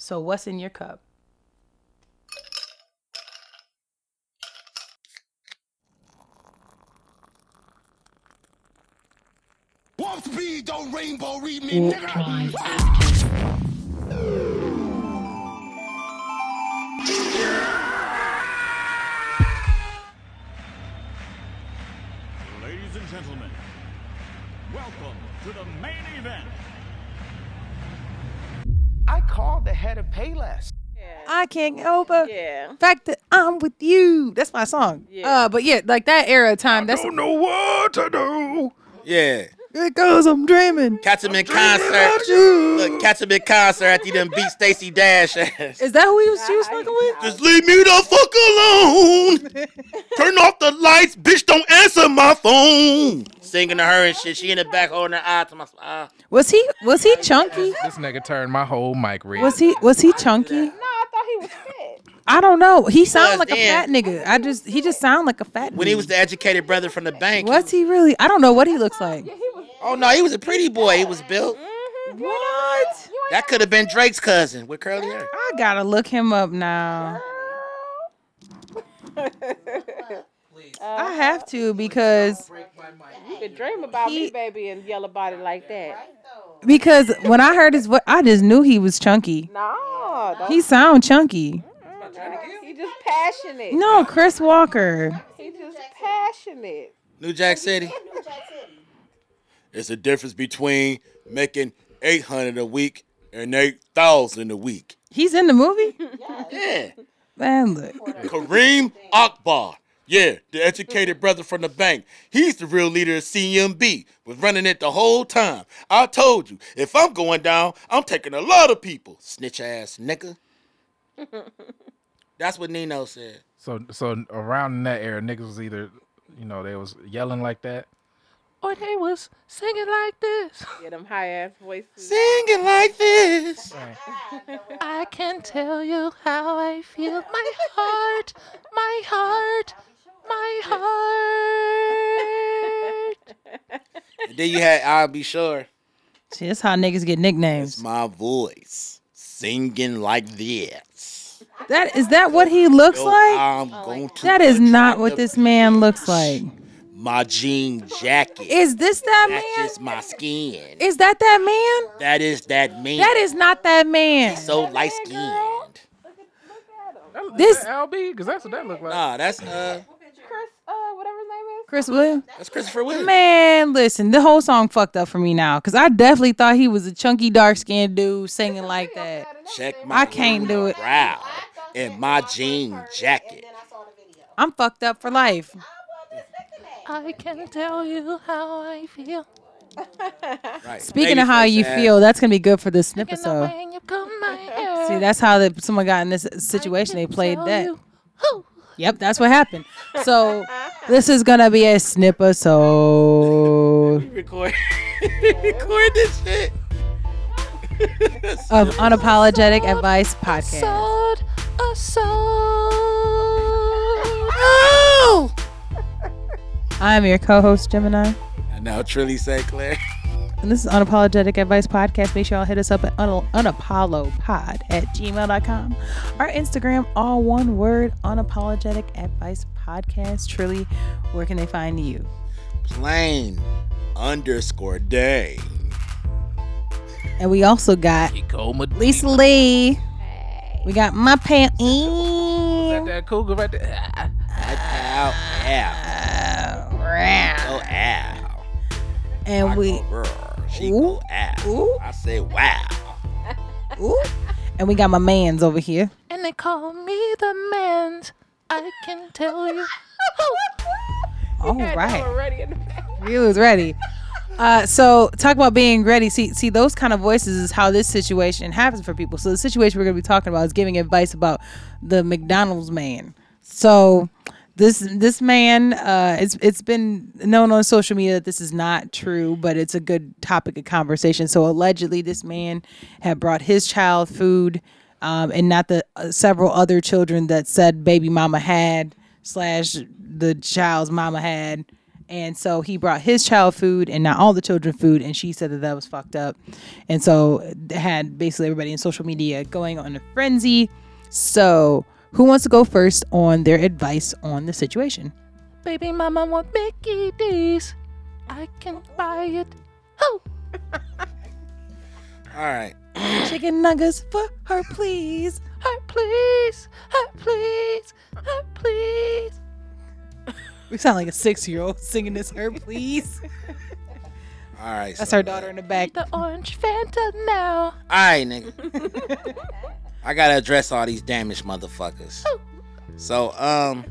So what's in your cup? Warp speed, don't rainbow read me, Warp nigga. Ladies and gentlemen, welcome to the main event. I called the head of Payless. I can't help it. Yeah. Fact that I'm with you. That's my song. Yeah. Uh, but yeah, like that era of time. That's Don't know what to do. Yeah. Because I'm dreaming. Catch him in concert. Look, catch him in concert after you done beat Stacy Dash ass. Is that who he was? She was fucking with. Just leave me the fuck alone. Turn off the lights, bitch. Don't answer my phone. Singing to her and shit. She in the back holding her eye to my eye. Uh. Was he? Was he chunky? This nigga turned my whole mic red. Was he? Was he chunky? No, I thought he was fit. I don't know. He sounded was like a fat then. nigga. I just he just sounded like a fat. When he dude. was the educated brother from the bank. What's he really? I don't know what he looks like. Oh no, he was a pretty boy. He was built. Mm-hmm, mm-hmm. What? That could have been Drake's cousin with curly hair. I gotta look him up now. I have to because You could dream about He- me, baby, and yell about it like that. because when I heard his voice, I just knew he was chunky. No, don't, He sound chunky. he just passionate. No, Chris Walker. He just passionate. New Jack City. There's a difference between making eight hundred a week and eight thousand a week. He's in the movie. Yeah. Man, look. Kareem Akbar. Yeah, the educated brother from the bank. He's the real leader of CMB. Was running it the whole time. I told you, if I'm going down, I'm taking a lot of people. Snitch ass nigga. That's what Nino said. So so around in that era, niggas was either, you know, they was yelling like that, or they was singing like this. Yeah, them high ass voices. Singing like this. I can tell you how I feel. My heart, my heart, my heart. And then you had I'll be sure. See, that's how niggas get nicknames. It's my voice. Singing like this. That is that what he looks Yo, like? I'm going oh, to That is not what this man looks like. My jean jacket. Is this that man? matches my skin. Is that that man? That is that man. That is not that man. so light skinned. Look at him. This LB, because that's what that looked like. Nah, that's uh Chris, uh, whatever his name is. Chris Williams. that's Christopher Williams. Man, listen, the whole song fucked up for me now because I definitely thought he was a chunky, dark skinned dude singing like that. Check my I can't do it. brow and my jean jacket. I'm fucked up for life. I can tell you how I feel. Right. Speaking of how you Babyface feel, that's gonna be good for this You know episode. when you comb my hair. See, that's how the, someone got in this situation. They played tell that. you. Whew. Yep, that's what happened. So this is gonna be a snip So record record this shit. of unapologetic advice podcast. Sword, a sword. I'm your co-host Gemini, And now Trilly St. Clair. and this is unapologetic advice podcast. Make sure y'all hit us up at un- unapollopod at gmail.com. Our Instagram, all one word, unapologetic advice podcast. Trilly, where can they find you? Plain underscore day. And we also got Lisa Lee. We got my pant. That, that cougar right there. Ah, Ow, ow. Oh, ow. And we I go. She Ooh. go, ow. Ooh. I say, wow. ooh, and we got my man's over here. And they call me the man's. I can tell you. All Had right. y'all already in the back. He was ready. Uh, so talk about being ready. See, see those kind of voices is how this situation happens for people. So the situation we're going to be talking about is giving advice about the McDonald's man. So this this man, uh, it's it's been known on social media that this is not true, but it's a good topic of conversation. So allegedly, this man had brought his child food, um, and not the uh, several other children that said baby mama had slash the child's mama had And so he brought his child food and not all the children food. And she said that that was fucked up. And so had basically everybody in social media going on a frenzy. So who wants to go first on their advice on the situation? Baby mama want Mickey D's. I can buy it. Oh. All right. Chicken nuggets for her, please. Her please. Her please. Her please. We sound like a six year old singing this, her, please. All right. That's so- our daughter in the back. The orange Fanta now. All right, nigga. I gotta address all these damaged motherfuckers. So, um,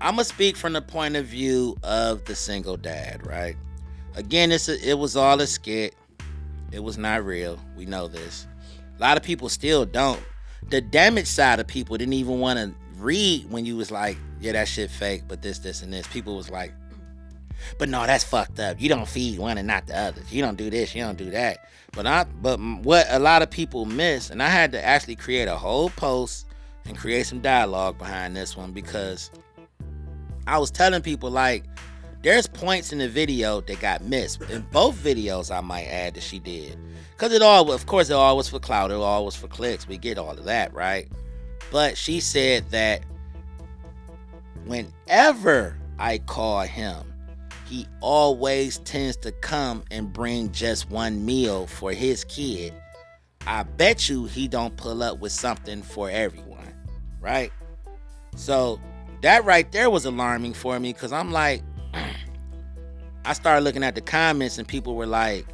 I'm gonna speak from the point of view of the single dad, right? Again, it's a, it was all a skit. It was not real. We know this. A lot of people still don't. The damaged side of people didn't even want to read when you was like, yeah, that shit fake, but this, this, and this. People was like, but no, that's fucked up. You don't feed one and not the others. You don't do this. You don't do that. But I, but what a lot of people miss, and I had to actually create a whole post and create some dialogue behind this one because I was telling people like, there's points in the video that got missed in both videos. I might add that she did, cause it all, of course, it all was for clout. It all was for clicks. We get all of that, right? But she said that whenever I call him, he always tends to come and bring just one meal for his kid. I bet you he don't pull up with something for everyone, right? So that right there was alarming for me because I'm like, I started looking at the comments and people were like,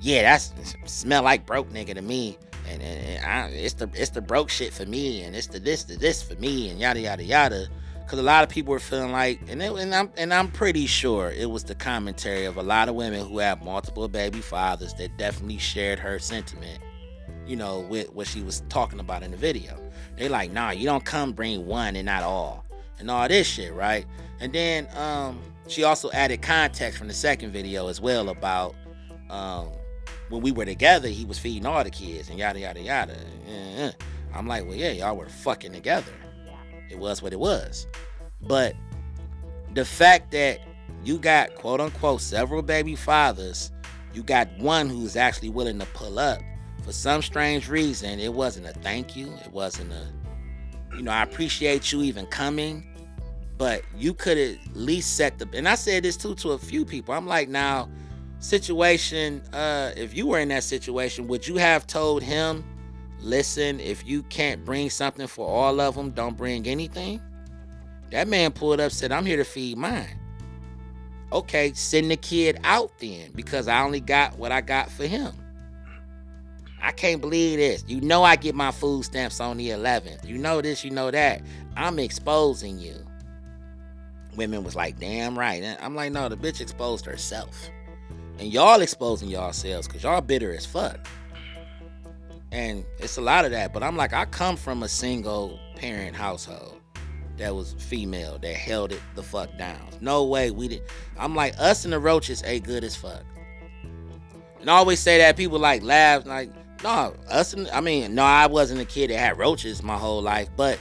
"Yeah, that's smell like broke nigga to me." And, and, and I, it's the it's the broke shit for me, and it's the this the this for me, and yada yada yada. Because a lot of people were feeling like, and it, and I'm and I'm pretty sure it was the commentary of a lot of women who have multiple baby fathers that definitely shared her sentiment. You know, with what she was talking about in the video. They like, nah, you don't come bring one and not all, and all this shit, right? And then um, she also added context from the second video as well about um, when we were together, he was feeding all the kids and yada yada yada. I'm like, well, yeah, y'all were fucking together. It was what it was. But the fact that you got quote unquote several baby fathers, you got one who's actually willing to pull up for some strange reason. It wasn't a thank you. It wasn't a, you know, I appreciate you even coming. But you could at least set the, and I said this too to a few people. I'm like, now, situation, uh, if you were in that situation, would you have told him, listen, if you can't bring something for all of them, don't bring anything? That man pulled up, said, I'm here to feed mine. Okay, send the kid out then, because I only got what I got for him. I can't believe this. You know I get my food stamps on the 11th. You know this, you know that. I'm exposing you. Women was like, damn right. And I'm like, no, the bitch exposed herself. And y'all exposing yourselves because y'all bitter as fuck. And it's a lot of that. But I'm like, I come from a single parent household that was female that held it the fuck down. No way we did. I'm like, us and the roaches ain't good as fuck. And I always say that people like laugh, like, no, us and I mean, no, I wasn't a kid that had roaches my whole life, but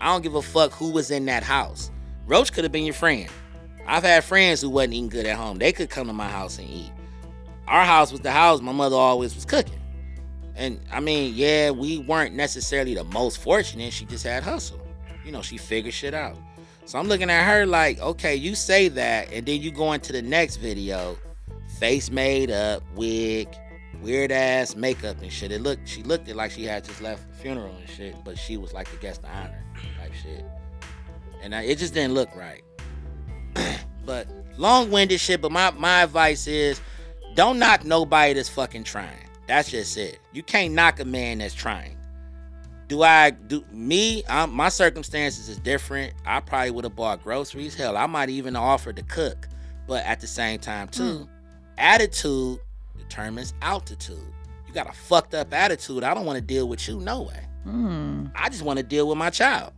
I don't give a fuck who was in that house. Roach could have been your friend. I've had friends who wasn't eating good at home. They could come to my house and eat. Our house was the house my mother always was cooking. And I mean, yeah, we weren't necessarily the most fortunate. She just had hustle. You know, she figured shit out. So I'm looking at her like, okay, you say that, and then you go into the next video, face made up, wig, weird ass makeup and shit. It looked, she looked it like she had just left the funeral and shit, but she was like the guest of honor type shit. And I, it just didn't look right. but long-winded shit. But my my advice is, don't knock nobody that's fucking trying. That's just it. You can't knock a man that's trying. Do I do me? I'm, my circumstances is different. I probably would have bought groceries. Hell, I might even offer to cook. But at the same time, too, hmm. attitude determines altitude. You got a fucked up attitude. I don't want to deal with you. No way. Hmm. I just want to deal with my child.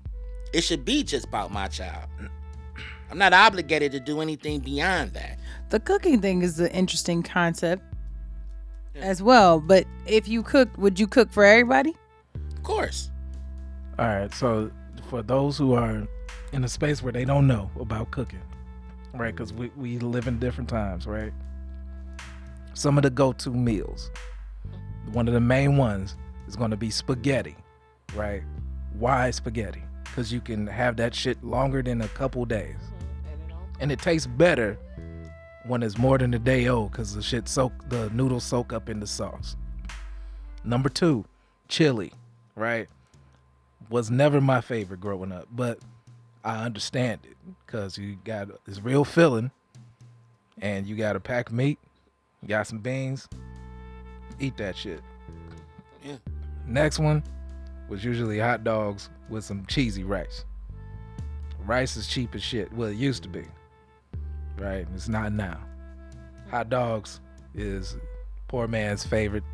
It should be just about my child. I'm not obligated to do anything beyond that. The cooking thing is an interesting concept as well. But if you cook, would you cook for everybody? Of course. All right. So for those who are in a space where they don't know about cooking, right? Because we, we live in different times, right? Some of the go to meals, one of the main ones is going to be spaghetti, right? Why spaghetti? Because you can have that shit longer than a couple days. Mm-hmm. And it tastes better when it's more than a day old because the shit soak, the noodles soak up in the sauce. Number two, chili, right? Was never my favorite growing up, but I understand it because you got this real filling and you got a pack of meat, you got some beans, eat that shit. Yeah. Next one was usually hot dogs with some cheesy rice. Rice is cheap as shit. Well, it used to be. Right? It's not now. Hot dogs is poor man's favorite.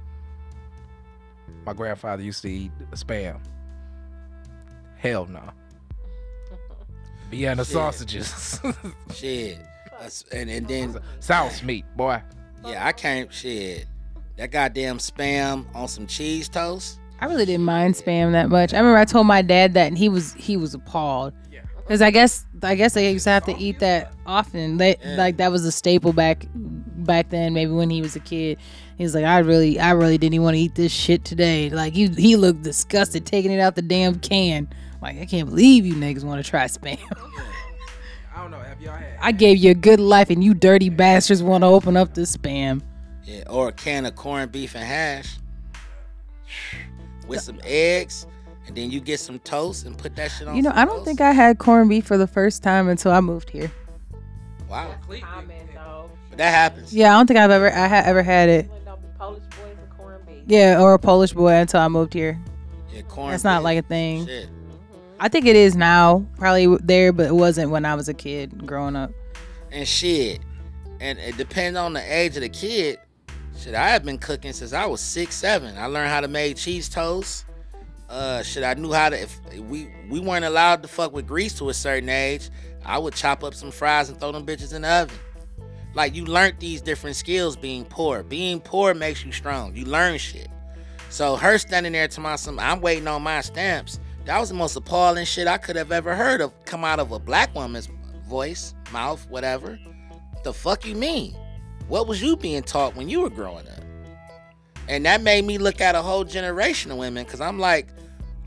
My grandfather used to eat spam. Hell no. Vienna Shit. sausages. Shit. And, and then, Sauce meat, boy. yeah, I can't, shit. That goddamn spam on some cheese toast. I really didn't mind spam that much. I remember I told my dad that, and he was he was appalled. Because I guess I guess they used to have to eat that often. They, Like that was a staple back back then. Maybe when he was a kid, he was like, I really I really didn't even want to eat this shit today. Like he he looked disgusted taking it out the damn can. Like I can't believe you niggas want to try spam. I don't know. Have y'all had? I gave you a good life, and you dirty bastards want to open up the spam. Yeah, or a can of corned beef and hash with some eggs, and then you get some toast and put that shit on. You know, some I don't toast. think I had corned beef for the first time until I moved here. Wow, Common though. but that happens. Yeah, I don't think I've ever I ha- ever had it. Don't be Polish boys and corned beef. Yeah, or a Polish boy until I moved here. Yeah, corned. That's not beef. like a thing. Shit. I think it is now, probably there, but it wasn't when I was a kid growing up. and shit. And it depends on the age of the kid. Shit, I have been cooking since I was six, seven. I learned how to make cheese toast. Uh, shit, I knew how to. If we we weren't allowed to fuck with grease to a certain age, I would chop up some fries and throw them bitches in the oven. Like you learned these different skills being poor. Being poor makes you strong. You learn shit. So her standing there to my I'm waiting on my stamps. That was the most appalling shit I could have ever heard of come out of a black woman's voice, mouth, whatever. The fuck you mean? What was you being taught when you were growing up? And that made me look at a whole generation of women because I'm like,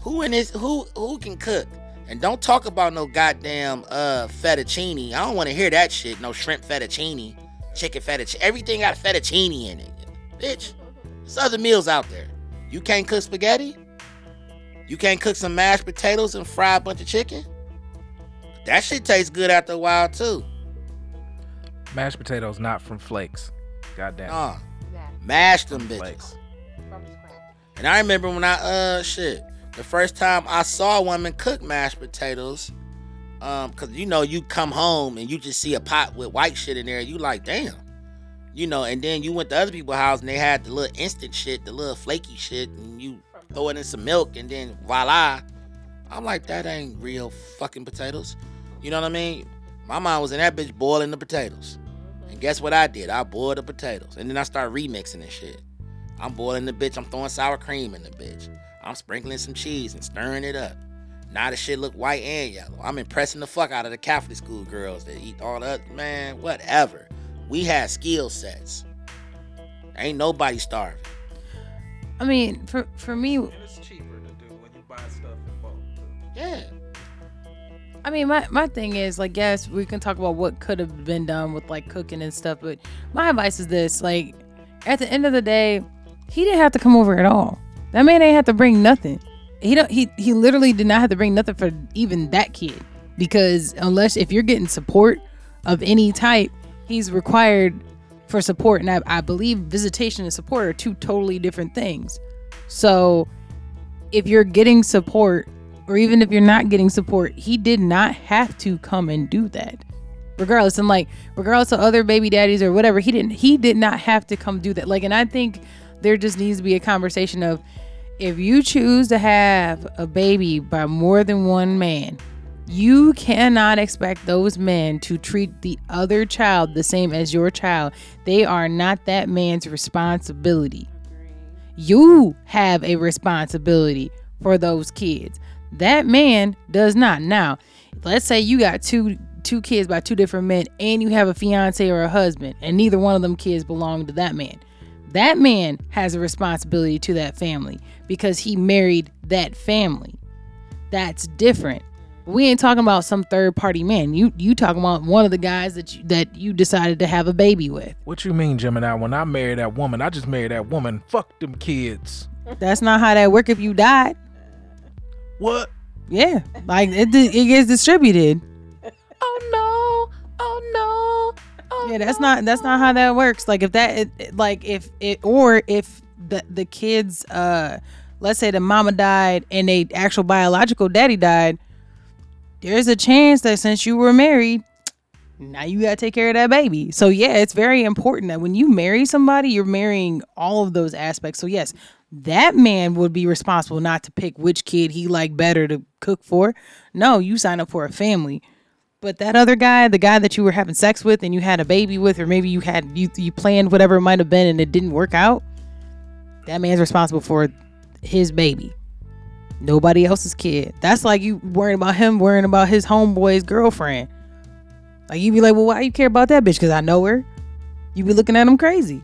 who in this who who can cook? And don't talk about no goddamn uh fettuccine. I don't want to hear that shit. No shrimp fettuccine, chicken fettuccine. Everything got fettuccine in it. Bitch, there's other meals out there. You can't cook spaghetti? You can't cook some mashed potatoes and fry a bunch of chicken? That shit tastes good after a while too. Mashed potatoes not from flakes. Goddamn. Uh, Nah, mash them bitches. flakes. And I remember when I uh shit, the first time I saw a woman cook mashed potatoes, um, cause you know you come home and you just see a pot with white shit in there, you like damn, you know. And then you went to other people's house and they had the little instant shit, the little flaky shit, and you throw it in some milk and then voila. I'm like that ain't real fucking potatoes. You know what I mean? My mom was in that bitch boiling the potatoes. And guess what I did? I boiled the potatoes. And then I started remixing and shit. I'm boiling the bitch. I'm throwing sour cream in the bitch. I'm sprinkling some cheese and stirring it up. Now the shit look white and yellow. I'm impressing the fuck out of the Catholic school girls that eat all that. Man, whatever. We had skill sets. Ain't nobody starving. I mean, for for me, And it's cheaper to do when you buy stuff in bulk. Yeah. I mean, my, my thing is like, yes, we can talk about what could have been done with like cooking and stuff, but my advice is this: like, at the end of the day, he didn't have to come over at all. That man ain't have to bring nothing. He don't. He he literally did not have to bring nothing for even that kid because unless if you're getting support of any type, he's required for support, and I, I believe visitation and support are two totally different things. So if you're getting support or even if you're not getting support, he did not have to come and do that. Regardless, and like regardless of other baby daddies or whatever, he didn't he did not have to come do that. Like and I think there just needs to be a conversation of if you choose to have a baby by more than one man, you cannot expect those men to treat the other child the same as your child. They are not that man's responsibility. You have a responsibility for those kids. That man does not. Now, let's say you got two two kids by two different men and you have a fiance or a husband and neither one of them kids belong to that man that man has a responsibility to that family because he married that family that's different we ain't talking about some third party man you you talking about one of the guys that you that you decided to have a baby with What you mean, Gemini? When I married that woman, I just married that woman. Fuck them kids. that's not how that work if you died What? yeah like it, it gets distributed Oh no! Oh no! Oh Yeah, that's not that's not how that works. Like if that it, it- like if it or if the the kids uh let's say the mama died and the actual biological daddy died, there's a chance that since you were married, now you got to take care of that baby. So yeah, it's very important that when you marry somebody, you're marrying all of those aspects. So yes, that man would be responsible not to pick which kid he liked better to cook for. No, you sign up for a family. But that other guy, the guy that you were having sex with and you had a baby with, or maybe you had you you planned whatever it might have been and it didn't work out, that man's responsible for his baby. Nobody else's kid. That's like you worrying about him worrying about his homeboy's girlfriend. Like you be like, well, why you care about that bitch? Because I know her. You be looking at him crazy.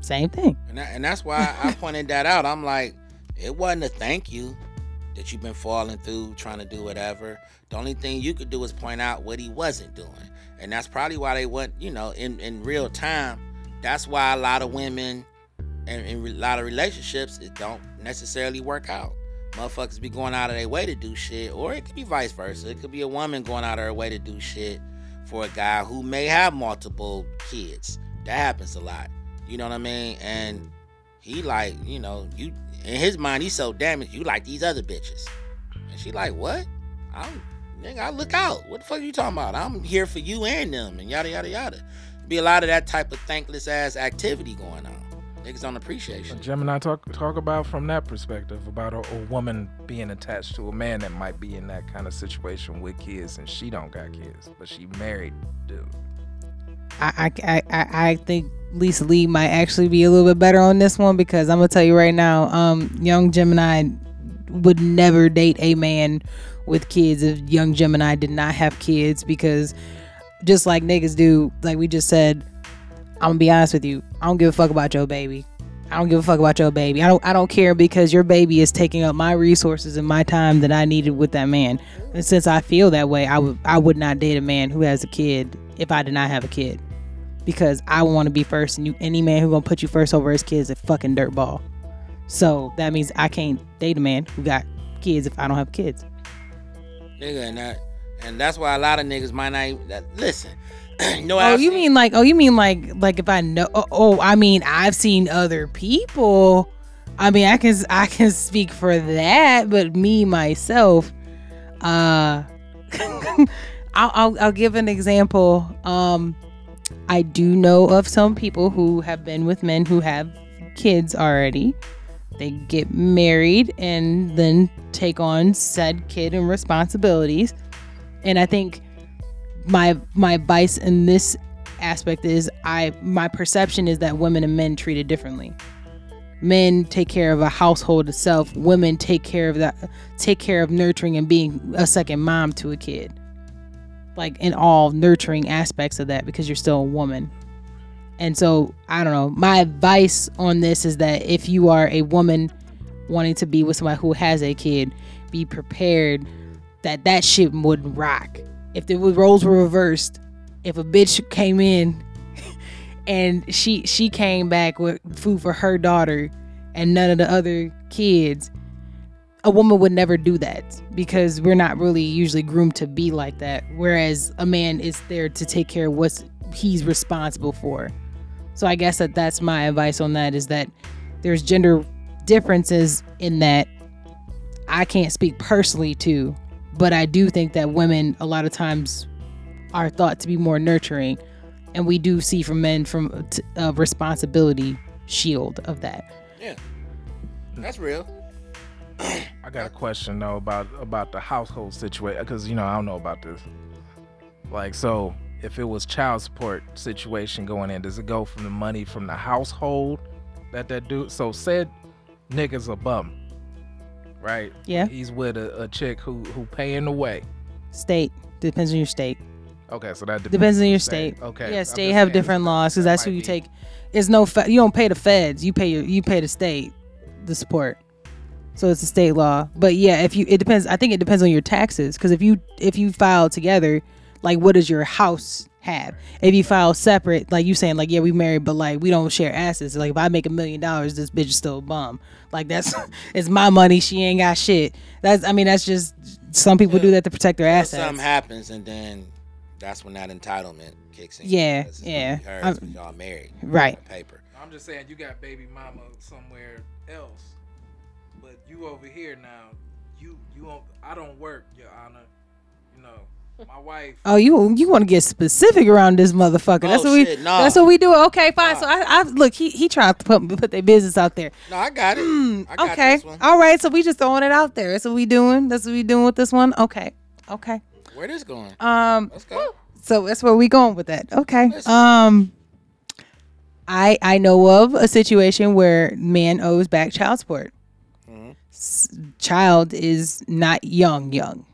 Same thing. And, and that's why I pointed that out. I'm like, it wasn't a thank you that you've been falling through trying to do whatever. The only thing you could do is point out what he wasn't doing. And that's probably why they went, you know, in, in real time. That's why a lot of women and in a lot of relationships, it don't necessarily work out. Motherfuckers be going out of their way to do shit, or it could be vice versa. It could be a woman going out of her way to do shit for a guy who may have multiple kids. That happens a lot. You know what I mean? And he like, you know, you in his mind, he's so damaged. You like these other bitches, and she like, what? I'm nigga, I look out. What the fuck are you talking about? I'm here for you and them, and yada yada yada. Be a lot of that type of thankless ass activity going on. Niggas don't appreciate shit. Gemini talk talk about from that perspective about a, a woman being attached to a man that might be in that kind of situation with kids and she don't got kids, but she married dude. I, I, I, I- think Lisa Lee might actually be a little bit better on this one because I'm gonna tell you right now, um, young Gemini would never date a man with kids if young Gemini did not have kids because just like niggas do, like we just said, I'm gonna be honest with you, I don't give a fuck about your baby. I don't give a fuck about your baby. I don't I don't care because your baby is taking up my resources and my time that I needed with that man. And since I feel that way, I would I would not date a man who has a kid if I did not have a kid. Because I want to be first and you any man who gonna put you first over his kids is a fucking dirtball. So that means I can't date a man who got kids if I don't have kids. Nigga, and that, and that's why a lot of niggas might not even, that, listen. you know, Oh, you seen- mean like? Oh, you mean like like if I know? Oh, oh, I mean I've seen other people. I mean I can I can speak for that, but me myself, uh, I'll, I'll I'll give an example. Um, I do know of some people who have been with men who have kids already. They get married and then take on said kid and responsibilities, and I think my my advice in this aspect is I my perception is that women and men treated differently. Men take care of a household itself. Women take care of that take care of nurturing and being a second mom to a kid. Like in all nurturing aspects of that because you're still a woman. And so, I don't know. My advice on this is that if you are a woman wanting to be with somebody who has a kid, be prepared that that shit wouldn't rock. If the roles were reversed, if a bitch came in and she she came back with food for her daughter and none of the other kids, a woman would never do that because we're not really usually groomed to be like that. Whereas a man is there to take care of what he's responsible for. So I guess that that's my advice on that is that there's gender differences in that I can't speak personally to, but I do think that women a lot of times are thought to be more nurturing, and we do see from men from a responsibility shield of that. Yeah, that's real. I got a question though about about the household situation because you know I don't know about this. Like, so if it was child support situation going in, does it go from the money from the household that that dude? So said nigga's a bum, right? Yeah. He's with a, a chick who who paying the way, State depends on your state. Okay, so that Depends on your the state. Okay. Yeah, state have different laws because that that's who you be- take. It's no. Fe- you don't pay the feds. You pay your. You pay the state, the support. So it's a state law. But yeah, if you, it depends. I think it depends on your taxes because if you if you file together, like what does your house have? If you file separate, like you saying, like yeah, we married, but like we don't share assets. Like if I make a million dollars, this bitch is still a bum. Like that's it's my money. She ain't got shit. That's I mean that's just some people do that to protect their Till assets. Something happens, and then that's when that entitlement kicks in. Yeah, Because it's gonna yeah. hers y'all married. Right. Paper. I'm just saying you got baby mama somewhere else, but you over here now. You you don't. I don't work, Your Honor. You know, my wife. Oh, you you want to get specific around this motherfucker? That's Oh, what we. nah. That's what we do. Okay, fine. So I, I look. He he tried to put put their business out there. No, I got it. I got okay, this one. all right. So we just throwing it out there. That's what we doing. That's what we doing with this one. Okay, okay. Where this going? Um. Let's go. So that's where we going with that. Okay. Um. I I know of a situation where man owes back child support. Mm-hmm. Child is not young young,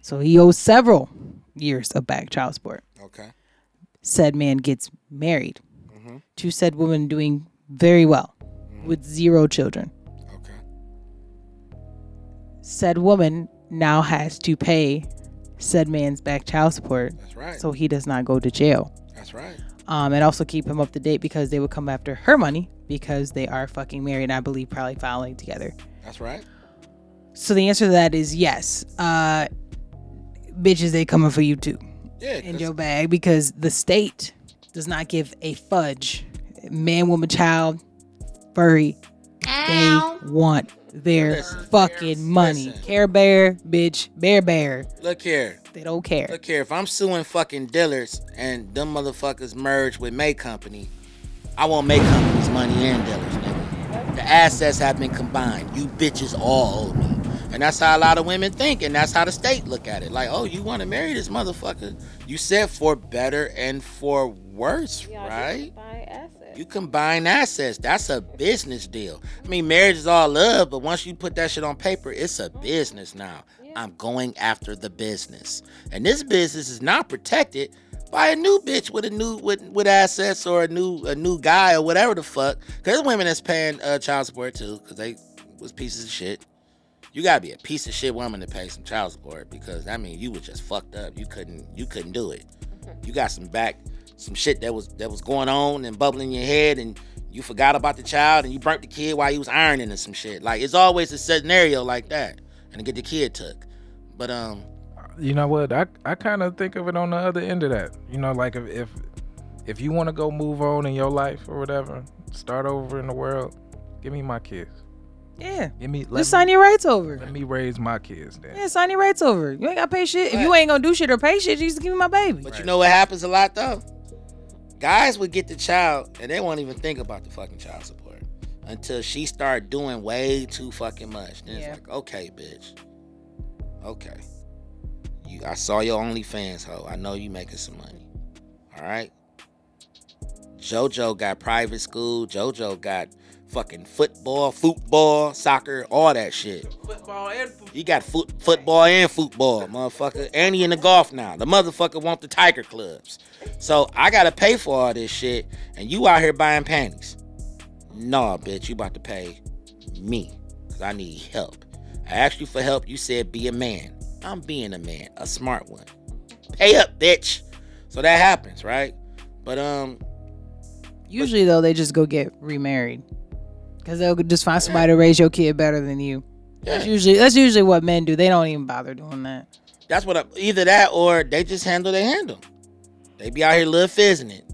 so he owes several years of back child support. Okay. said man gets married to said woman doing very well with zero children. Okay. Said woman now has to pay said man's back child support That's right. so he does not go to jail. That's right. Um, and also keep him up to date because they would come after her money because they are fucking married and I believe probably filing together. That's right. So the answer to that is yes. Uh, bitches, they coming for you too. Yeah. in 'cause- your bag because the state does not give a fudge. Man, woman, child, furry, they want their Listen, fucking money. listen. Care Bear, bitch, Bear Bear. Look here. They don't care. Look here. If I'm suing fucking dealers and them motherfuckers merge with May Company, I want May Company's money and dealers, nigga. The assets have been combined. You bitches all owe me. And that's how a lot of women think, and that's how the state look at it. Like, oh, you want to marry this motherfucker? You said for better and for worse, right? Buy assets. You combine assets. That's a business deal. I mean, marriage is all love, but once you put that shit on paper, it's a mm-hmm. business now. I'm going after the business. And this business is not protected by a new bitch with a new with, with assets or a new a new guy or whatever the fuck. Cause women that's paying uh, child support too, cause they was pieces of shit. You gotta be a piece of shit woman to pay some child support because I mean you was just fucked up. You couldn't you couldn't do it. You got some back some shit that was that was going on and bubbling in your head and you forgot about the child and you burnt the kid while you was ironing and some shit. Like it's always a scenario like that. And to get the kid took. But um You know what? I I kind of think of it on the other end of that. You know, like if if, if you want to go move on in your life or whatever, start over in the world. Give me my kids. Yeah. Give me let Just me, sign your rights over. let me raise my kids. Then Yeah, sign your rights over. You ain't gotta pay shit. If you ain't gonna do shit or pay shit, you just give me my baby. But you know what happens a lot though? Guys would get the child and they won't even think about the fucking child support until she start doing way too fucking much. Then Yeah. it's like, okay, bitch. Okay. You I saw your OnlyFans hoe. I know you making some money. All right. JoJo got private school. JoJo got fucking football, football, soccer, all that shit. football and football. He got foot, football and football, motherfucker. And he in the golf now. The motherfucker want the Tiger clubs. So I gotta pay for all this shit, and you out here buying panties. Nah, bitch, you about to pay me. Cause I need help. I asked you for help, you said be a man. I'm being a man, a smart one. Pay up, bitch. So that happens, right? But um, Usually though, they just go get remarried because they'll just find somebody to raise your kid better than you. That's usually that's usually what men do. They don't even bother doing that. That's what I, either that or they just handle they handle. They be out here little fizzing it.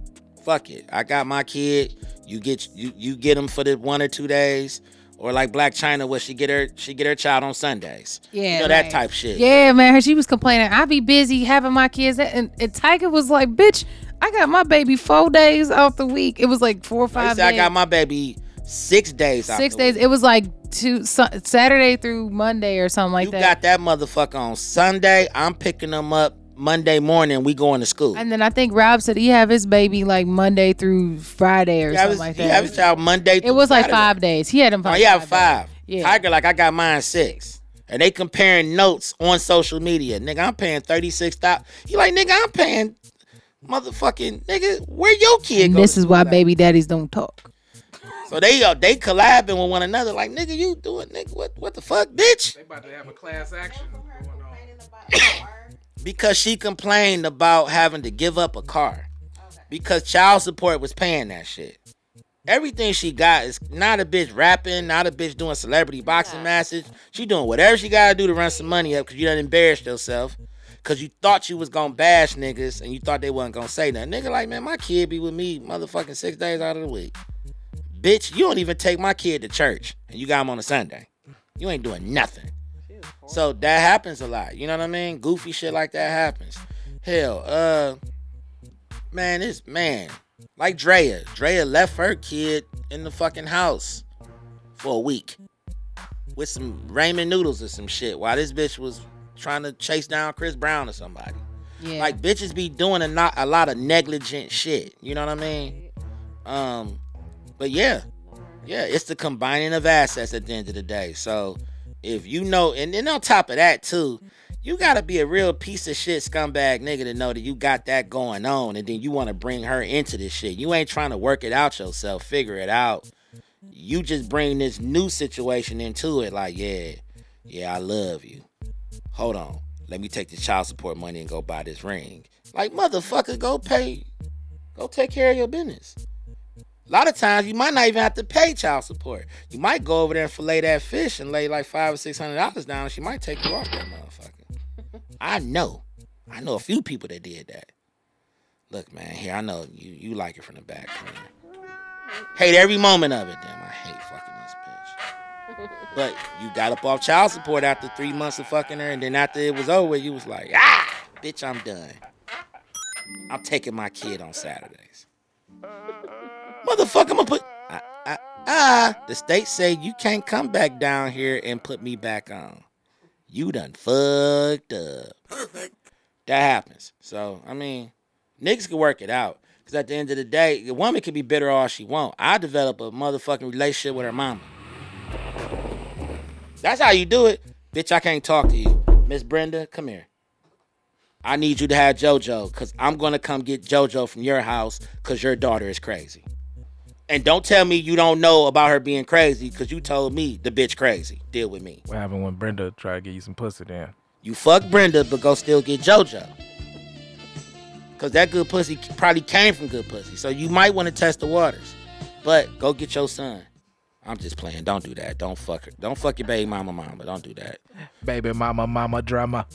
Fuck it. I got my kid. You get you you get them for the one or two days, or like Blac Chyna where she get her she get her child on Sundays. Yeah, you know that type shit. Yeah, man. She was complaining. I be busy having my kids, and, and Tyga was like, "Bitch, I got my baby four days off the week. It was like four or five I got my baby six days. six the days. week. It was like two Su- Saturday through Monday or something like you that. You got that motherfucker on Sunday. I'm picking them up Monday morning. We going to school. and then I think Rob said he have his baby like Monday through Friday or He something his, like he that. have his child Monday. it through was like Saturday. five days. He had him. Oh, for yeah, days. five. Yeah. Tyga, like I got mine six. And they comparing notes on social media. Nigga, I'm paying 36 dollars. You like, nigga, I'm paying motherfucking nigga, where your kid And go this to is why school baby daddies don't talk. So they uh, they collabing with one another. Like, nigga, you doing nigga, what what the fuck, bitch? They about to have a class action going on. Because she complained about having to give up a car. Because child support was paying that shit. Everything she got is not a bitch rapping, not a bitch doing celebrity boxing matches. She doing whatever she gotta do to run some money up because you done embarrassed yourself. Cause you thought you was gonna bash niggas and you thought they wasn't gonna say nothing. Nigga, like, man, my kid be with me motherfucking six days out of the week. Bitch, you don't even take my kid to church and you got him on a Sunday. You ain't doing nothing. So that happens a lot. You know what I mean? Goofy shit like that happens. Hell, uh, man, it's man. Like Drea. Drea left her kid in the fucking house for a week with some ramen noodles or some shit while this bitch was trying to chase down Chris Brown or somebody. Yeah. Like bitches be doing a not a lot of negligent shit. You know what I mean? Um, but yeah, yeah, it's the combining of assets at the end of the day. So if you know, and then on top of that too, you gotta be a real piece of shit scumbag nigga to know that you got that going on, and then you want to bring her into this shit. You ain't trying to work it out yourself, figure it out. You just bring this new situation into it. Like, yeah, yeah, I love you. Hold on, let me take the child support money and go buy this ring. Like, motherfucker, go pay, go take care of your business. A lot of times you might not even have to pay child support. You might go over there and fillet that fish and lay like five or six hundred dollars down, and she might take you off that motherfucker. I know. I know a few people that did that. Look, man, here I know you you like it from the back. Here. Hate every moment of it. Damn, I hate fucking this bitch. But you got up off child support after three months of fucking her, and then after it was over, you was like, ah, bitch, I'm done. I'm taking my kid on Saturdays. Motherfucker, I'm gonna put. Ah, ah, ah. The state say you can't come back down here and put me back on. You done fucked up. Perfect. That happens. So, I mean, niggas can work it out. Because at the end of the day, the woman can be bitter all she want. I develop a motherfucking relationship with her mama. That's how you do it. Bitch, I can't talk to you. Miss Brenda, come here. I need you to have JoJo because I'm going to come get JoJo from your house because your daughter is crazy. And don't tell me you don't know about her being crazy because you told me the bitch crazy. Deal with me. What happened when Brenda tried to get you some pussy then? You fuck Brenda, but go still get JoJo. Cause that good pussy probably came from good pussy. So you might want to test the waters. But go get your son. I'm just playing. Don't do that. Don't fuck her. Don't fuck your baby mama mama. Don't do that. Baby mama, mama drama.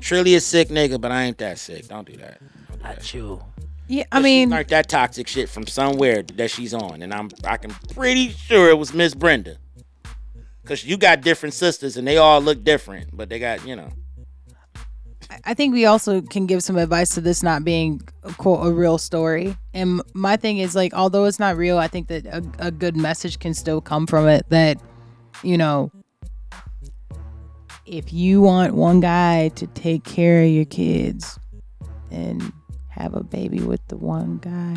Trilly is sick nigga, but I ain't that sick. Don't do that. Don't do that. Yeah, I She mean, learned that toxic shit from somewhere that she's on, and I'm I can pretty sure it was Miss Brenda. Cause you got different sisters and they all look different, but they got you know. I think we also can give some advice to this not being quote a real story. And my thing is like, although it's not real, I think that a, a good message can still come from it. That you know, if you want one guy to take care of your kids, then have a baby with the one guy.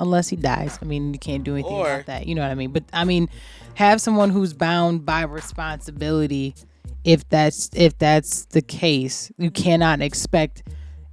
Unless he dies, I mean, you can't do anything Or- about that. You know what I mean? But I mean, have someone who's bound by responsibility if that's if that's the case you cannot expect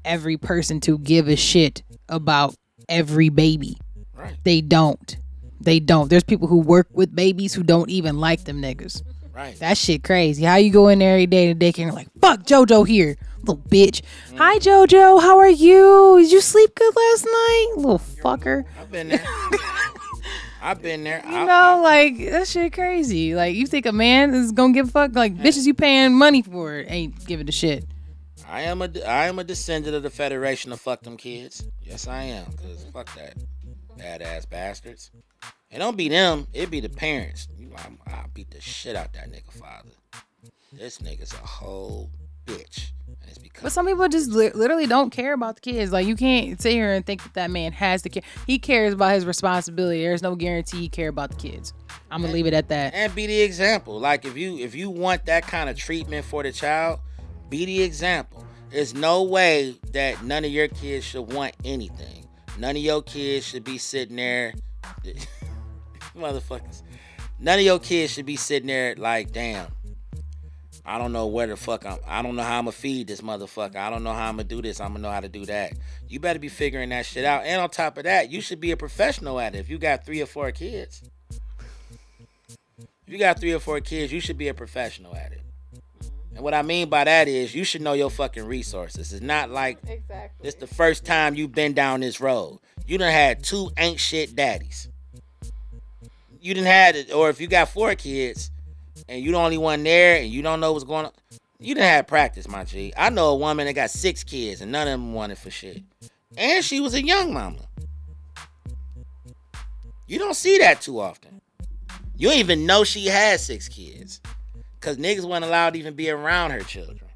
every person to give a shit about every baby Right. they don't they don't there's people who work with babies who don't even like them niggas Right. that shit crazy how you go in there every day to daycare and like fuck jojo here little bitch hi jojo how are you did you sleep good last night little fucker I've been there. I've been there. you know, like that shit crazy. Like you think a man is gonna give a fuck? Like bitches you paying money for ain't giving a shit. I am a I am a descendant of the Federation of fuck them kids. Yes, I am. Cause fuck that badass bastards. And don't be them. It be the parents. You know, I'm- I beat the shit out that nigga father. This nigga's a whole bitch. And it's because But some people just li- literally don't care about the kids. Like you can't sit here and think that that man has to care. He cares about his responsibility. There's no guarantee he care about the kids. I'm gonna leave it at that. and be the example. Like if you if you want that kind of treatment for the child, be the example. There's no way that none of your kids should want anything. None of your kids should be sitting there, motherfuckers. None of your kids should be sitting there like, damn. I don't know where the fuck I'm. I don't know how I'm gonna feed this motherfucker. I don't know how I'm gonna do this. I'm gonna know how to do that. You better be figuring that shit out. And on top of that, you should be a professional at it. If you got three or four kids, if you got three or four kids, you should be a professional at it. And what I mean by that is you should know your fucking resources. It's not like Exactly. it's the first time you've been down this road. You done had two ain't shit daddies. You didn't had it, or if you got four kids and you the only one there and you don't know what's going on, you didn't have practice, my G. I know a woman that got six kids and none of them wanted for shit. And she was a young mama. You don't see that too often. You don't even know she had six kids. Cause niggas weren't allowed to even be around her children.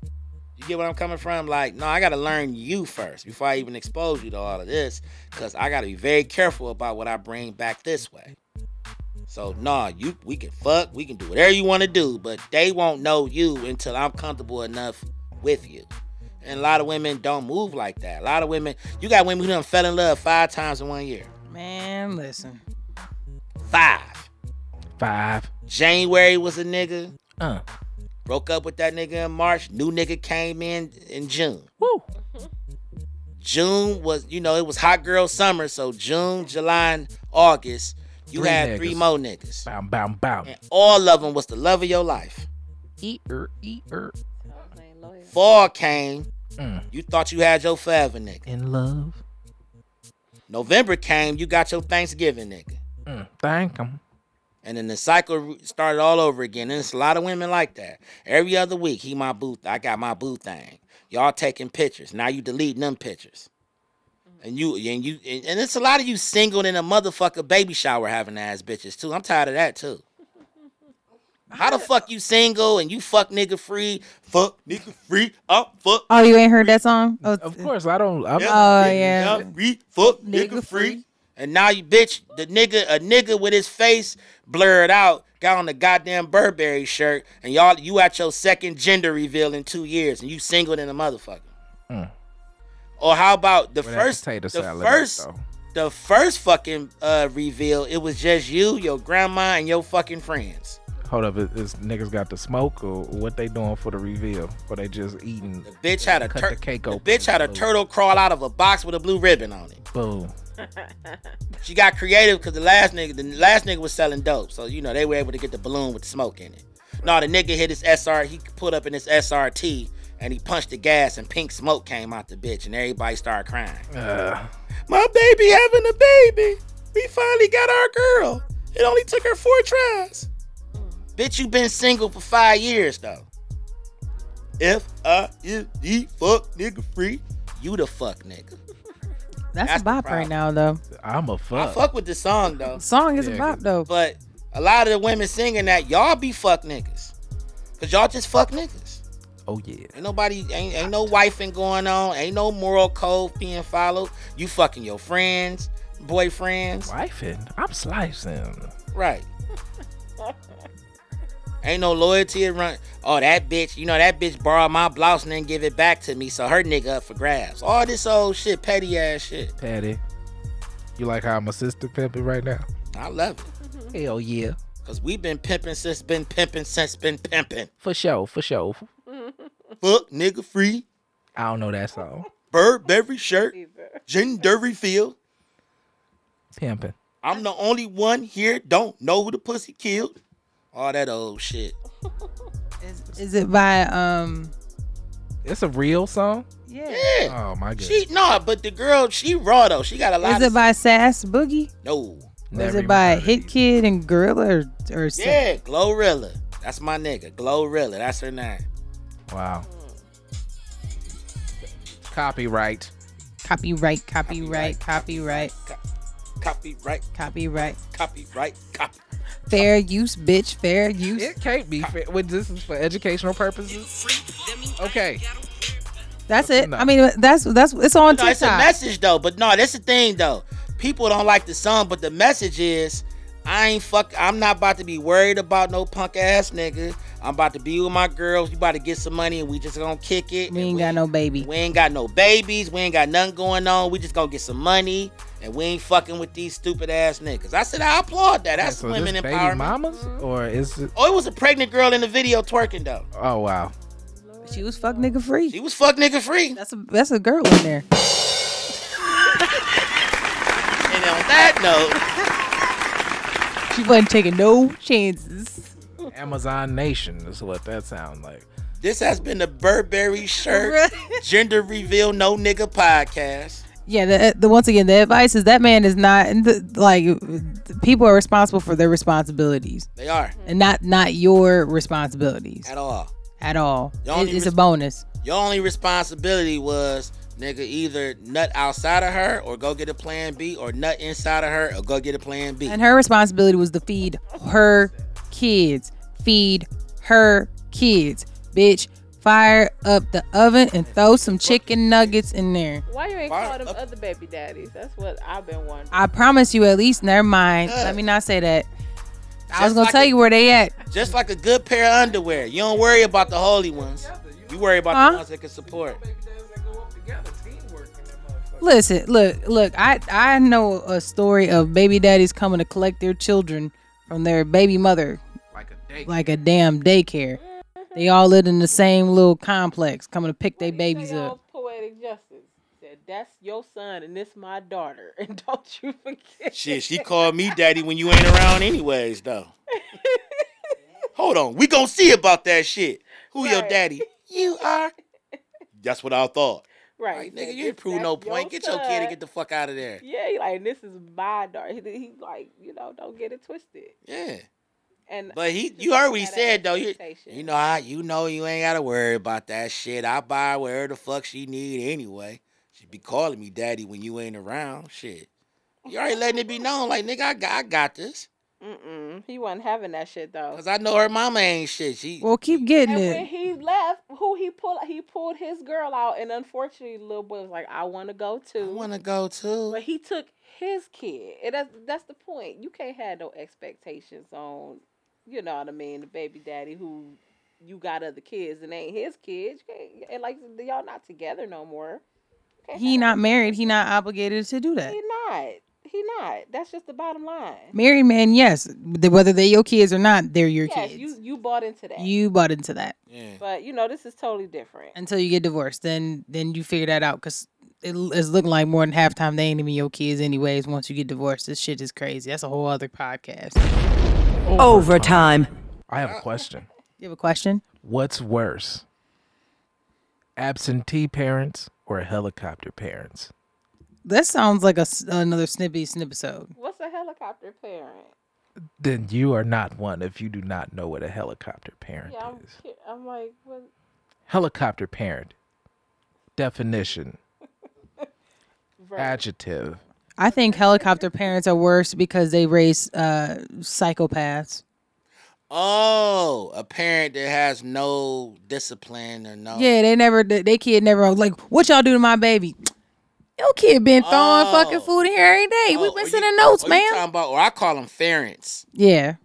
You get what I'm coming from? Like, no, I gotta learn you first before I even expose you to all of this. Cause I gotta be very careful about what I bring back this way. So nah, you we can fuck, we can do whatever you want to do, but they won't know you until I'm comfortable enough with you. And a lot of women don't move like that. A lot of women, you got women who done fell in love five times in one year. Man, listen. Five. Five. January was a nigga. Uh. Broke up with that nigga in March. New nigga came in in June. Woo. June was, you know, it was hot girl summer. So June, July, and August, you Three had three niggas. more niggas. Bam, bam, bam. And all of them was the love of your life. Eat er, eat er. Playing came. Mm. You thought you had your forever nigga. In love. November came. You got your Thanksgiving nigga. Mm. Thank him. And then the cycle started all over again. And it's a lot of women like that. Every other week, he my boo. I got my boo thing. Y'all taking pictures. Now you deleting them pictures. And you and you and and it's a lot of you single in a motherfucker baby shower having ass bitches too. I'm tired of that too. How the fuck you single and you fuck nigga free? Fuck nigga free. Oh fuck. Oh, you ain't heard that song? Oh, Of course, I don't. I'm, Oh, yeah. Free, fuck Nigga nigga free. free. And now you bitch, the nigga, a nigga with his face blurred out, got on the goddamn Burberry shirt, and y'all, you at your second gender reveal in two years, and you single than a motherfucker. Mm. Or how about the Where first, potato the salad first, though? the first fucking uh, reveal? It was just you, your grandma, and your fucking friends. Hold up, is, is niggas got the smoke or what they doing for the reveal? Or they just eating? The bitch had a Cut tur- the cake the open. bitch had a turtle crawl out of a box with a blue ribbon on it. Boom. She got creative because the last nigga, the last nigga was selling dope, so you know they were able to get the balloon with the smoke in it. No, the nigga hit his SR, he put up in his SRT and he punched the gas and pink smoke came out the bitch and everybody started crying. Uh, My baby having a baby. We finally got our girl. It only took her four tries. Bitch, you been single for five years though. F I N D fuck nigga free. You the fuck nigga. that's, That's a the bop right now, though. I'm a fuck. I fuck with the song though. Song is Yeah, a bop, 'cause- though. But a lot of the women singing that, y'all be fuck niggas. Cause y'all just fuck niggas. Oh yeah. Ain't nobody, ain't, ain't no wifing going on. Ain't no moral code being followed. You fucking your friends, boyfriends. Wifing. I'm slicing. Right. ain't no loyalty run. Oh, that bitch, you know, that bitch borrowed my blouse and then give it back to me. So her nigga up for grabs. All this old shit, petty ass shit. Patty. You like how I'm a sister pimping right now? I love it. Hell yeah. Cause we been pimping since been pimping since been pimping. For sure, for sure. Fuck nigga free. I don't know that song. Burberry shirt, gender reveal. Pimping. I'm the only one here. Don't know who the pussy killed. All that old shit. Is, is it by um? It's a real song? Yeah. Yeah. Oh my god. She no, but the girl she raw though. She got a lot. Is of, it by Sass Boogie? no? Never is it by Hit these. Kid and Gorilla or or Yeah, Glorilla. That's my nigga. Glorilla. That's her name. Wow. Mm. Copyright. Copyright, copyright, copyright, Co- Copyright. copyright. Copyright. Copy. Fair use, bitch. Fair use. It can't be fair. When this is for educational purposes. Okay. That's it. No. I mean, that's that's it's on No, it's a message though. But no, that's the thing though. People don't like the song, but the message is, I ain't fuck. I'm not about to be worried about no punk ass nigga. I'm about to be with my girls. We about to get some money, and we just gonna kick it. We and ain't got no baby. We ain't got no babies. We ain't got nothing going on. We just gonna get some money. and we ain't fucking with these stupid ass niggas. I said I applaud that. That's so women this baby empowerment. mamas, or is it? Oh, it was a pregnant girl in the video twerking though. Oh wow. She was fuck nigga free. She was fuck nigga free. That's a that's a girl in there. And on that note, She wasn't taking no chances. Amazon Nation is what that sounds like. this has been the Burberry shirt gender reveal no nigga podcast. Yeah, the, the once again the advice is that man is not and the, like people are responsible for their responsibilities They are and not not your responsibilities at all. at all. It- only it's a bonus. Your only responsibility was nigga either nut outside of her or go get a plan B or nut inside of her or go get a plan B. And her responsibility was to feed her kids. Feed her kids. Bitch, fire up the oven and throw some chicken nuggets in there. Why you ain't Fire call them up- other baby daddies? That's what I've been wondering. I promise you at least never mind. Let me not say that. I was gonna like tell a- you where they at. Just like a good pair of underwear. You don't worry about the holy ones. You worry about Huh? the ones that can support. Listen, look, look. I I know a story of baby daddies coming to collect their children from their baby mother, Like a day. like a damn daycare. They all lived in the same little complex, coming to pick their babies up. Poetic justice said, "That's your son and this my daughter, and don't you forget." Shit, she called me daddy when you ain't around anyways, though. Hold on. We gonna see about that shit. Who your daddy? You are. That's what I thought. Right, Like, nigga, you ain't "This- prove no point. Get your kid and get the fuck out of there. Yeah, like this is my daughter. He, he like you know don't get it twisted. Yeah. And But he, you heard what he said though. You, you know, I, you know, you ain't gotta worry about that shit. I buy her wherever the fuck she need anyway. She be calling me daddy when you ain't around. Shit, you already letting it be known. Like nigga, I got, I got this. Mm-mm, he wasn't having that shit though. Cause I know her mama ain't shit. She, Well, keep getting And when he left, who he pulled? He pulled his girl out, and unfortunately, little boy was like, "I want to go too. I wanna go too. But he took his kid, and that's that's the point. You can't have no expectations on, you know what I mean, the baby daddy who you got other kids and ain't his kids. You can't, and like y'all not together no more. He not married. He not obligated to do that. He not. He not. That's just the bottom line. Married man, yes. Whether they're your kids or not, they're your yes, kids. you you bought into that. You bought into that Yeah. but you know this is totally different. until you get divorced. Then then you figure that out because it, it's looking like more than half time they ain't even your kids anyways. Once you get divorced, this shit is crazy. That's a whole other podcast. Overtime. I have a question. You have a question? What's worse? Absentee parents or helicopter parents? That sounds like a s- another snippy snipisode. What's a helicopter parent? Then you are not one if you do not know what a helicopter parent Yeah, I'm, is. cu- I'm like, what? Helicopter parent. Definition. Verb. Adjective. I think helicopter parents are worse because they raise uh, psychopaths. Oh, a parent that has no discipline or no. Yeah, they never, they, they kid never like, what y'all do to my baby? Your kid been throwing Oh. fucking food in here every day. Oh, We've been sending you- notes, or you man. Talking about, or I call them ferents. Yeah,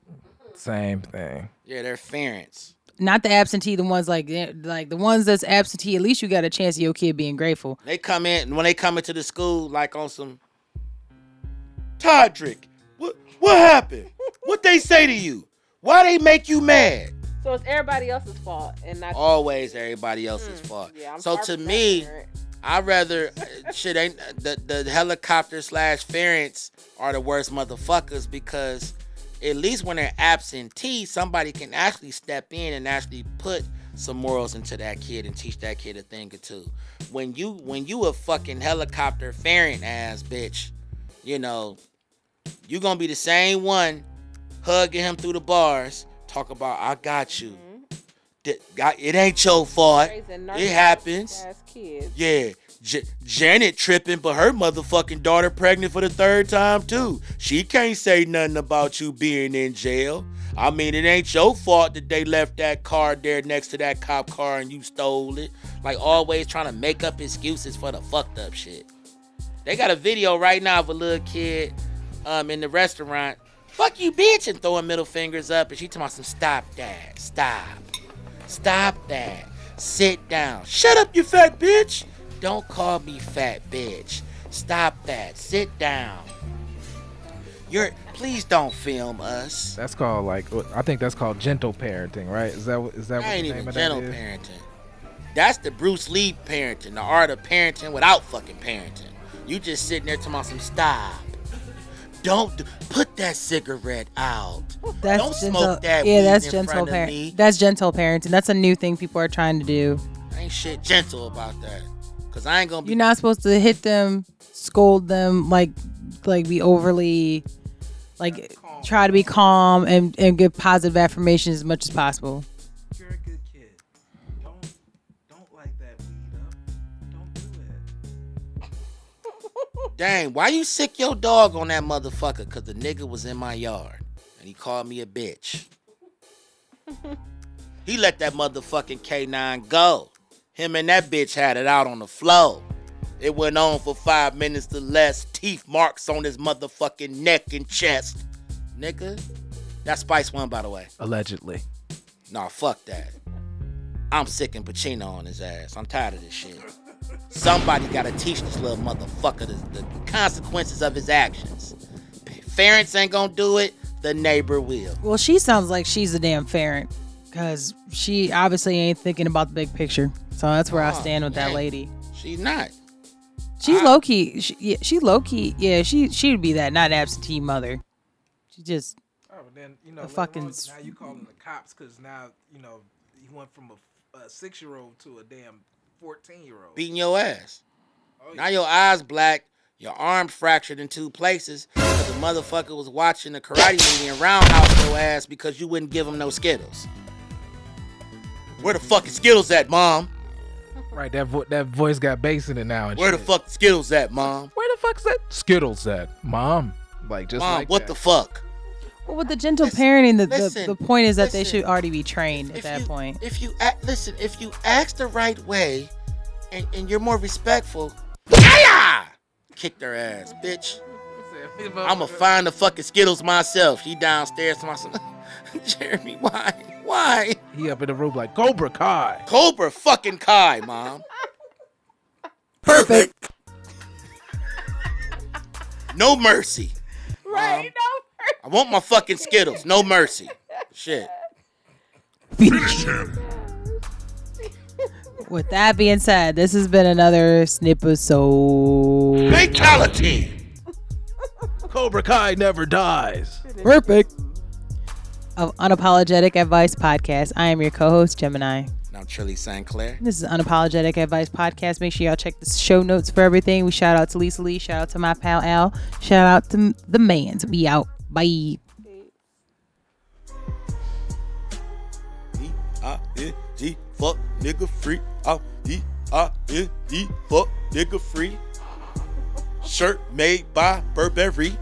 Same thing. Yeah, they're ferents. not the absentee, the ones like eh, like the ones that's absentee. At least you got a chance of your kid being grateful. They come in when they come into the school like on some Todrick. What what happened? what they say to you? Why they make you mad? So it's everybody else's fault and not. Always everybody else's fault. Mm, yeah, I'm so to me, parent. I rather uh, shit ain't the the helicopter slash ferents are the worst motherfuckers because at least when they're absentee, somebody can actually step in and actually put some morals into that kid and teach that kid a thing or two. When you when you a fucking helicopter ferent ass bitch, you know, you gonna be the same one hugging him through the bars, talk about I got you. It ain't your fault. It happens. kids. Yeah, J- Janet tripping, but her motherfucking daughter pregnant for the third time too. She can't say nothing about you being in jail. I mean, it ain't your fault that they left that car there next to that cop car and you stole it. Like always trying to make up excuses for the fucked up shit. They got a video right now of a little kid um in the restaurant. Fuck you, bitch, and throwing middle fingers up, and she talking about some stop that, stop. Stop that. Sit down. Shut up, you fat bitch. Don't call me fat bitch. Stop that. Sit down. You're please don't film us. That's called like I think that's called gentle parenting, right? Is that what- is that what I ain't the even of gentle that parenting. That's the Bruce Lee parenting, the art of parenting without fucking parenting. You just sitting there talking about some stop. Don't do, put that cigarette out. That's Don't gentle. smoke that yeah, weed that's in gentle front of parent. me. That's gentle parenting. That's a new thing people are trying to do. I Ain't shit gentle about that. Cause I ain't gonna be You're not supposed to hit them, scold them, like like be overly like try to be calm and, and give positive affirmations as much as possible. Dang, why you sick your dog on that motherfucker? Cause the nigga was in my yard and he called me a bitch. he let that motherfucking K9 go. Him and that bitch had it out on the floor. It went on for five minutes to less. Teeth marks on his motherfucking neck and chest. Nigga. That's Spice One, by the way. Allegedly. Nah, fuck that. I'm sick and Pacino on his ass. I'm tired of this shit. Somebody gotta teach this little motherfucker the, the consequences of his actions. Ference ain't gonna do it, the neighbor will. Well, she sounds like she's a damn ferret because she obviously ain't thinking about the big picture. So that's where I Oh, stand with that lady. She's not. She's low key. She, yeah, she low key. Yeah, she she would be that, not absentee mother. She just Oh, then you know, The fucking on, now you calling the cops because now you know he went from a, a six year old to a damn fourteen year old. Beating your ass. Oh, now your eyes black, your arm fractured in two places because the motherfucker was watching the karate movie and roundhouse your ass because you wouldn't give him no Skittles. Where the fuck is Skittles at, mom? Right, that vo- that voice got bass in it now. And Where the shit. fuck Skittles at, mom? Where the fuck's that Skittles at, mom? Like just Mom, like what that. the fuck? Well with the gentle parenting. The, listen, the the point is that they should already be trained at If that you, point. If you act, listen, if you act the right way, and, and you're more respectful, yeah, kick their ass, bitch. I'ma find the fucking Skittles myself. He downstairs to myself. Jeremy, why? Why? He up in the room like Cobra Kai. Cobra fucking Kai, mom. Perfect. No mercy. Right? Um, I want my fucking Skittles. No mercy. Shit. With that being said, this has been another Snipisode. Fatality. Cobra Kai never dies. Perfect. Of Unapologetic Advice Podcast. I am your co-host, Gemini. Now, Trilly St. Clair. This is Unapologetic Advice Podcast. Make sure y'all check the show notes for everything. We shout out to Lisa Lee. Shout out to my pal Al. Shout out to the mans. We out. Bye. E I N G fuck nigga free. Oh, I I N G fuck nigga free. Shirt made by Burberry.